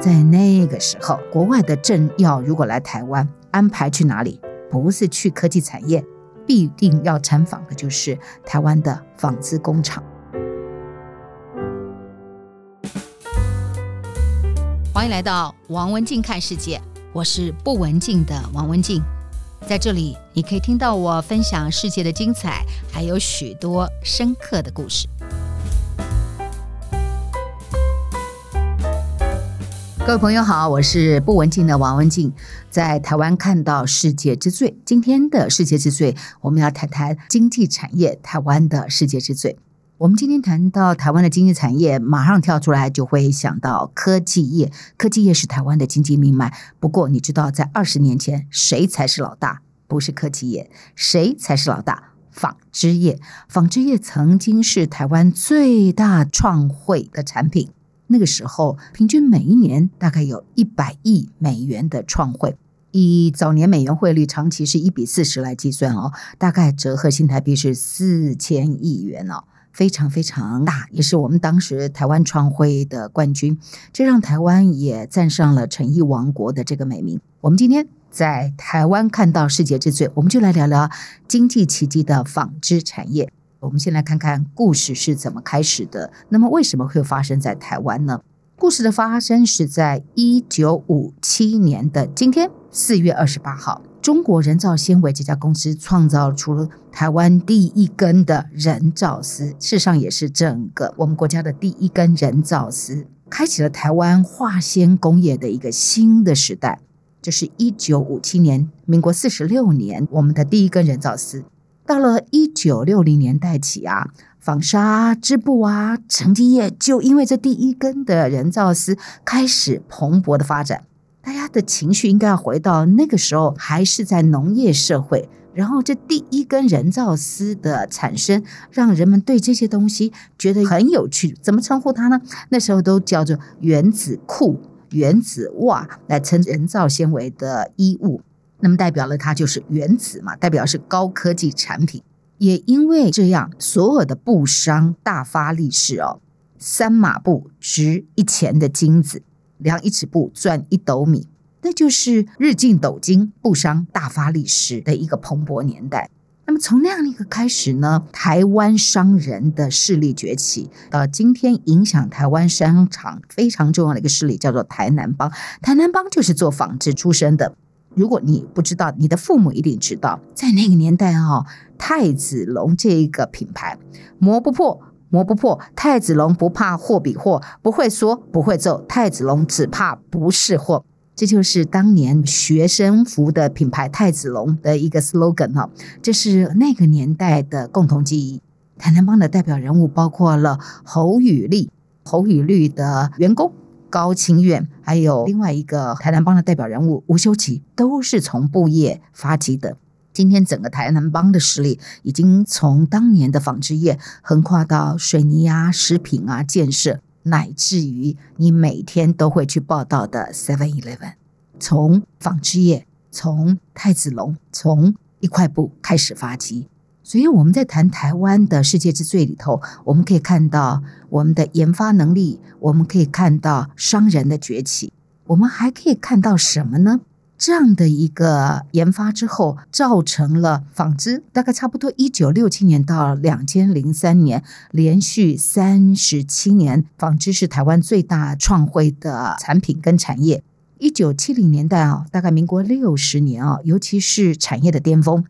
在那个时候，国外的政要如果来台湾，安排去哪里？不是去科技产业，必定要参访的就是台湾的纺织工厂。欢迎来到王文静看世界，我是不文静的王文静，在这里你可以听到我分享世界的精彩，还有许多深刻的故事。各位朋友好，我是不文静的王文静，在台湾看到世界之最。今天的世界之最，我们要谈谈经济产业，台湾的世界之最。我们今天谈到台湾的经济产业，马上跳出来就会想到科技业。科技业是台湾的经济命脉。不过，你知道在二十年前，谁才是老大？不是科技业，谁才是老大？纺织业。纺织业曾经是台湾最大创汇的产品。那个时候，平均每一年大概有一百亿美元的创汇，以早年美元汇率长期是一比四十来计算哦，大概折合新台币是四千亿元哦，非常非常大，也是我们当时台湾创汇的冠军，这让台湾也站上了成衣王国的这个美名。我们今天在台湾看到世界之最，我们就来聊聊经济奇迹的纺织产业。我们先来看看故事是怎么开始的。那么，为什么会发生在台湾呢？故事的发生是在一九五七年的今天四月二十八号，中国人造纤维这家公司创造出了台湾第一根的人造丝，事实上也是整个我们国家的第一根人造丝，开启了台湾化纤工业的一个新的时代。这是一九五七年，民国四十六年，我们的第一根人造丝。到了一九六零年代起啊，纺纱、织布啊、成衣业就因为这第一根的人造丝开始蓬勃的发展。大家的情绪应该要回到那个时候，还是在农业社会。然后这第一根人造丝的产生，让人们对这些东西觉得很有趣。怎么称呼它呢？那时候都叫做原子裤、原子袜来称人造纤维的衣物。那么代表了它就是原子嘛，代表是高科技产品。也因为这样，所有的布商大发利市哦，三码布值一钱的金子，量一尺布赚一斗米，那就是日进斗金，布商大发利市的一个蓬勃年代。那么从那样一个开始呢，台湾商人的势力崛起，到今天影响台湾商场非常重要的一个势力叫做台南帮。台南帮就是做纺织出身的。如果你不知道，你的父母一定知道，在那个年代哈，太子龙这一个品牌，磨不破，磨不破。太子龙不怕货比货，不会说，不会揍，太子龙只怕不是货。这就是当年学生服的品牌太子龙的一个 slogan 哈，这是那个年代的共同记忆。台南帮的代表人物包括了侯宇立，侯宇立的员工。高清苑，还有另外一个台南帮的代表人物吴修齐，都是从布业发起的。今天整个台南帮的实力，已经从当年的纺织业横跨到水泥啊、食品啊、建设，乃至于你每天都会去报道的 Seven Eleven。从纺织业，从太子龙，从一块布开始发起。所以我们在谈台湾的世界之最里头，我们可以看到我们的研发能力，我们可以看到商人的崛起，我们还可以看到什么呢？这样的一个研发之后，造成了纺织大概差不多一九六七年到两千零三年，连续三十七年，纺织是台湾最大创汇的产品跟产业。一九七零年代啊，大概民国六十年啊，尤其是产业的巅峰，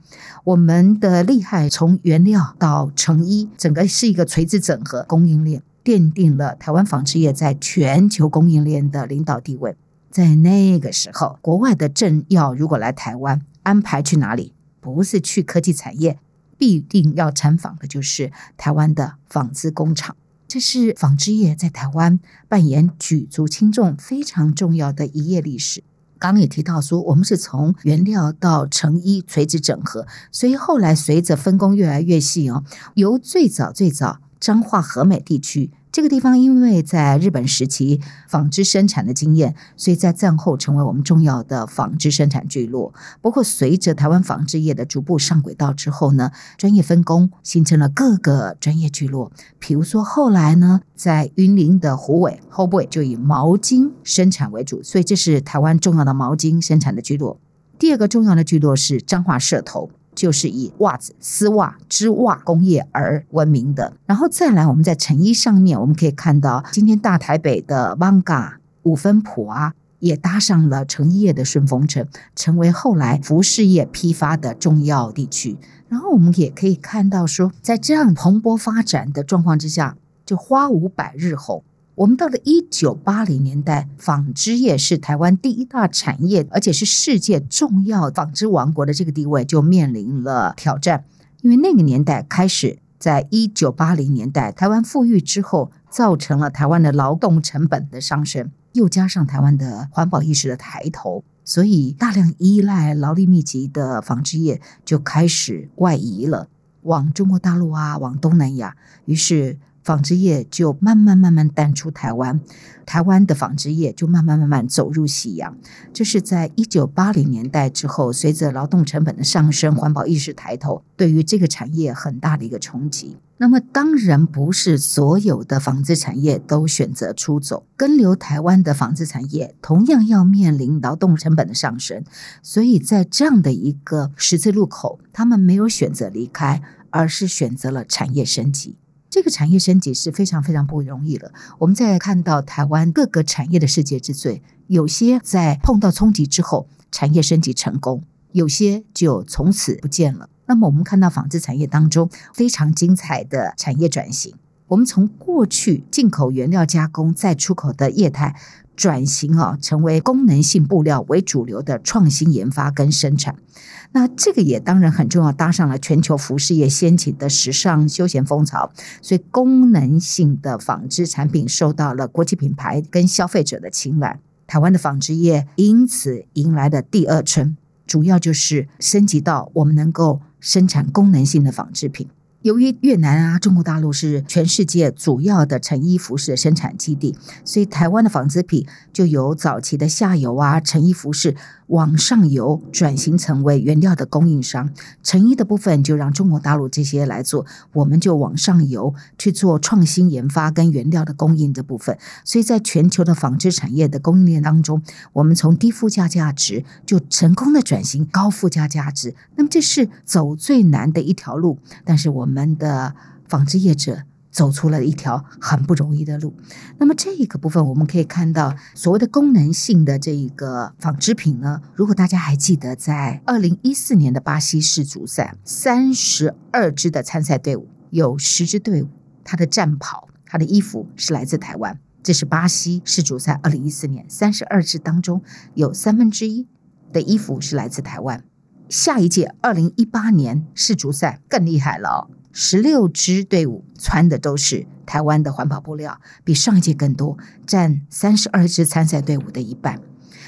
我们的厉害从原料到成衣，整个是一个垂直整合供应链，奠定了台湾纺织业在全球供应链的领导地位。在那个时候，国外的政要如果来台湾，安排去哪里？不是去科技产业，必定要参访的就是台湾的纺织工厂。这是纺织业在台湾扮演举足轻重、非常重要的一页历史。刚刚也提到说，我们是从原料到成衣垂直整合，所以后来随着分工越来越细哦，由最早最早彰化和美地区。这个地方因为在日本时期纺织生产的经验，所以在战后成为我们重要的纺织生产聚落。不过，随着台湾纺织业的逐步上轨道之后呢，专业分工形成了各个专业聚落。比如说，后来呢，在云林的虎尾、后部就以毛巾生产为主，所以这是台湾重要的毛巾生产的聚落。第二个重要的聚落是彰化社头。就是以袜子、丝袜、织袜工业而闻名的。然后再来，我们在成衣上面，我们可以看到，今天大台北的艋舺、五分埔啊，也搭上了成衣业的顺风车，成为后来服饰业批发的重要地区。然后我们也可以看到说，在这样蓬勃发展的状况之下，就花无百日红。我们到了一九八零年代，纺织业是台湾第一大产业，而且是世界重要纺织王国的这个地位就面临了挑战。因为那个年代开始，在一九八零年代，台湾富裕之后，造成了台湾的劳动成本的上升，又加上台湾的环保意识的抬头，所以大量依赖劳力密集的纺织业就开始外移了，往中国大陆啊，往东南亚，于是。纺织业就慢慢慢慢淡出台湾，台湾的纺织业就慢慢慢慢走入夕阳。这是在一九八零年代之后，随着劳动成本的上升，环保意识抬头，对于这个产业很大的一个冲击。那么，当然不是所有的纺织产业都选择出走，跟留台湾的纺织产业同样要面临劳动成本的上升。所以在这样的一个十字路口，他们没有选择离开，而是选择了产业升级。这个产业升级是非常非常不容易了。我们在看到台湾各个产业的世界之最，有些在碰到冲击之后产业升级成功，有些就从此不见了。那么我们看到纺织产业当中非常精彩的产业转型，我们从过去进口原料加工再出口的业态。转型啊，成为功能性布料为主流的创新研发跟生产，那这个也当然很重要，搭上了全球服饰业掀起的时尚休闲风潮，所以功能性的纺织产品受到了国际品牌跟消费者的青睐，台湾的纺织业因此迎来了第二春，主要就是升级到我们能够生产功能性的纺织品。由于越南啊、中国大陆是全世界主要的成衣服饰生产基地，所以台湾的纺织品就由早期的下游啊成衣服饰往上游转型成为原料的供应商，成衣的部分就让中国大陆这些来做，我们就往上游去做创新研发跟原料的供应的部分。所以在全球的纺织产业的供应链当中，我们从低附加价值就成功的转型高附加价值。那么这是走最难的一条路，但是我们。我们的纺织业者走出了一条很不容易的路。那么这一个部分，我们可以看到所谓的功能性的这一个纺织品呢，如果大家还记得，在二零一四年的巴西世足赛，三十二支的参赛队伍，有十支队伍，它的战袍、它的衣服是来自台湾。这是巴西世足赛二零一四年三十二支当中有三分之一的衣服是来自台湾。下一届二零一八年世足赛更厉害了哦。十六支队伍穿的都是台湾的环保布料，比上一届更多，占三十二支参赛队伍的一半。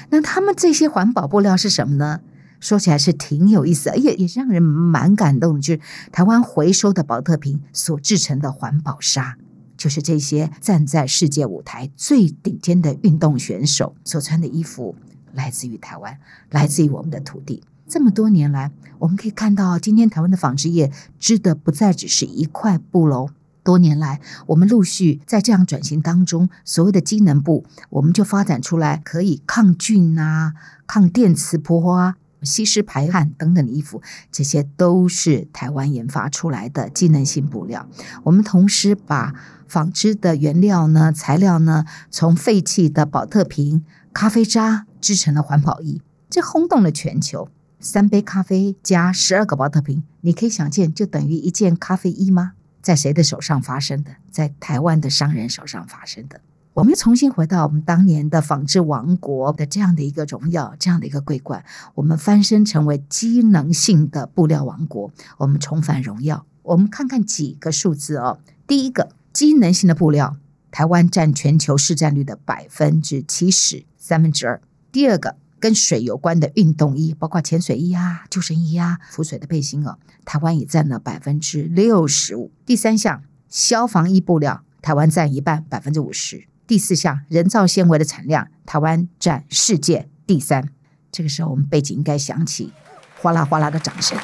那他们这些环保布料是什么呢？说起来是挺有意思，也也让人蛮感动的，就是台湾回收的宝特瓶所制成的环保纱，就是这些站在世界舞台最顶尖的运动选手所穿的衣服，来自于台湾，来自于我们的土地。这么多年来，我们可以看到，今天台湾的纺织业织的不再只是一块布喽。多年来，我们陆续在这样转型当中，所谓的机能布，我们就发展出来可以抗菌啊、抗电磁波啊、吸湿排汗等等的衣服，这些都是台湾研发出来的机能性布料。我们同时把纺织的原料呢、材料呢，从废弃的宝特瓶、咖啡渣织成了环保衣，这轰动了全球。三杯咖啡加十二个宝特瓶，你可以想见，就等于一件咖啡衣吗？在谁的手上发生的？在台湾的商人手上发生的。我们又重新回到我们当年的纺织王国的这样的一个荣耀，这样的一个桂冠。我们翻身成为机能性的布料王国，我们重返荣耀。我们看看几个数字哦。第一个，机能性的布料，台湾占全球市占率的百分之七十，三分之二。第二个。跟水有关的运动衣，包括潜水衣啊、救生衣啊、浮水的背心哦，台湾也占了百分之六十五。第三项，消防衣布料，台湾占一半，百分之五十。第四项，人造纤维的产量，台湾占世界第三。这个时候，我们背景应该响起哗啦哗啦的掌声。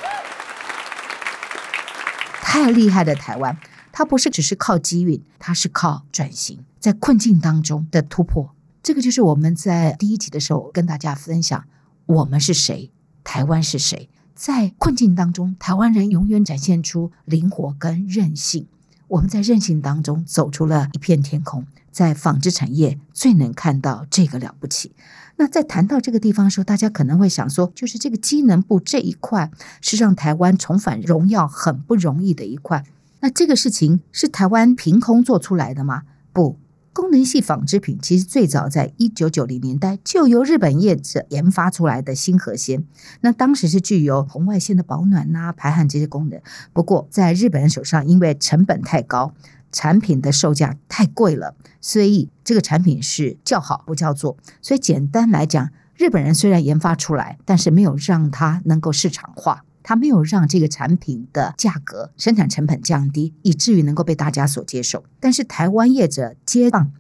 太厉害的台湾，它不是只是靠机运，它是靠转型，在困境当中的突破。这个就是我们在第一集的时候跟大家分享，我们是谁，台湾是谁。在困境当中，台湾人永远展现出灵活跟韧性。我们在韧性当中走出了一片天空，在纺织产业最能看到这个了不起。那在谈到这个地方的时候，大家可能会想说，就是这个机能部这一块是让台湾重返荣耀很不容易的一块。那这个事情是台湾凭空做出来的吗？不。功能性纺织品其实最早在一九九零年代就由日本业者研发出来的新和纤，那当时是具有红外线的保暖呐、排汗这些功能。不过在日本人手上，因为成本太高，产品的售价太贵了，所以这个产品是叫好不叫座。所以简单来讲，日本人虽然研发出来，但是没有让它能够市场化。它没有让这个产品的价格、生产成本降低，以至于能够被大家所接受。但是台湾业者接棒，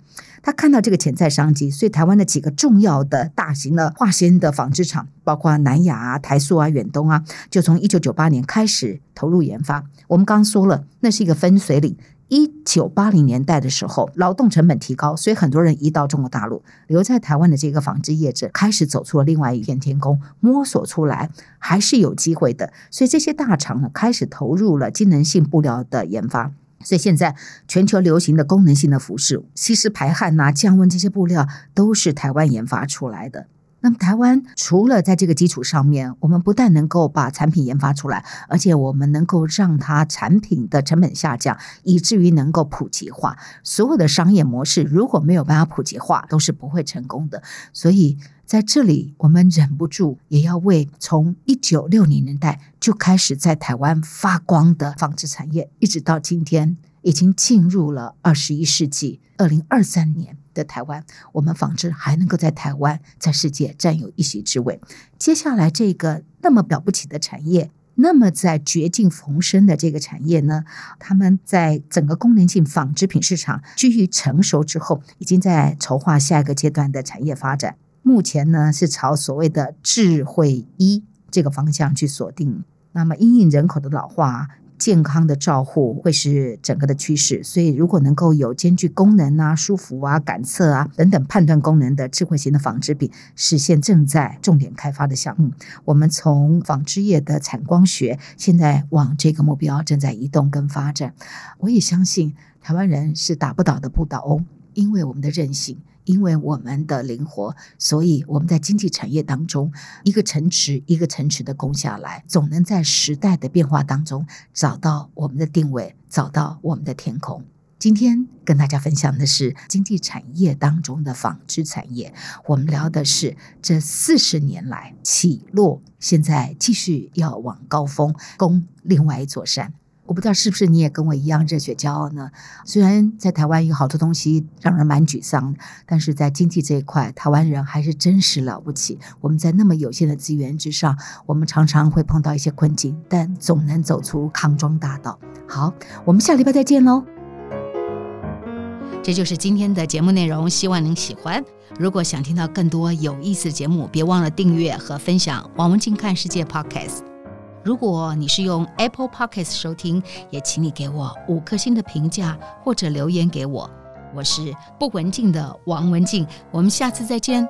他看到这个潜在商机，所以台湾的几个重要的大型的化纤的纺织厂，包括南亚啊、台塑啊、远东啊，就从一九九八年开始投入研发。我们刚刚说了，那是一个分水岭。一九八零年代的时候，劳动成本提高，所以很多人移到中国大陆，留在台湾的这个纺织业者开始走出了另外一片天空，摸索出来还是有机会的。所以这些大厂呢，开始投入了机能性布料的研发。所以现在全球流行的功能性的服饰，吸湿排汗呐、降温这些布料，都是台湾研发出来的。那么台湾除了在这个基础上面，我们不但能够把产品研发出来，而且我们能够让它产品的成本下降，以至于能够普及化。所有的商业模式如果没有办法普及化，都是不会成功的。所以在这里，我们忍不住也要为从一九六零年代就开始在台湾发光的纺织产业，一直到今天已经进入了二十一世纪，二零二三年。的台湾，我们纺织还能够在台湾在世界占有一席之位。接下来这个那么了不起的产业，那么在绝境逢生的这个产业呢，他们在整个功能性纺织品市场趋于成熟之后，已经在筹划下一个阶段的产业发展。目前呢是朝所谓的智慧一这个方向去锁定。那么因应人口的老化。健康的照护会是整个的趋势，所以如果能够有兼具功能啊、舒服啊、感测啊等等判断功能的智慧型的纺织品，实现正在重点开发的项目。我们从纺织业的产光学，现在往这个目标正在移动跟发展。我也相信台湾人是打不倒的不倒翁，因为我们的韧性。因为我们的灵活，所以我们在经济产业当中，一个城池一个城池的攻下来，总能在时代的变化当中找到我们的定位，找到我们的天空。今天跟大家分享的是经济产业当中的纺织产业，我们聊的是这四十年来起落，现在继续要往高峰攻另外一座山。我不知道是不是你也跟我一样热血骄傲呢？虽然在台湾有好多东西让人蛮沮丧，但是在经济这一块，台湾人还是真实了不起。我们在那么有限的资源之上，我们常常会碰到一些困境，但总能走出康庄大道。好，我们下礼拜再见喽！这就是今天的节目内容，希望您喜欢。如果想听到更多有意思的节目，别忘了订阅和分享王文静看世界 Podcast。如果你是用 Apple Podcast 收听，也请你给我五颗星的评价或者留言给我。我是不文静的王文静，我们下次再见。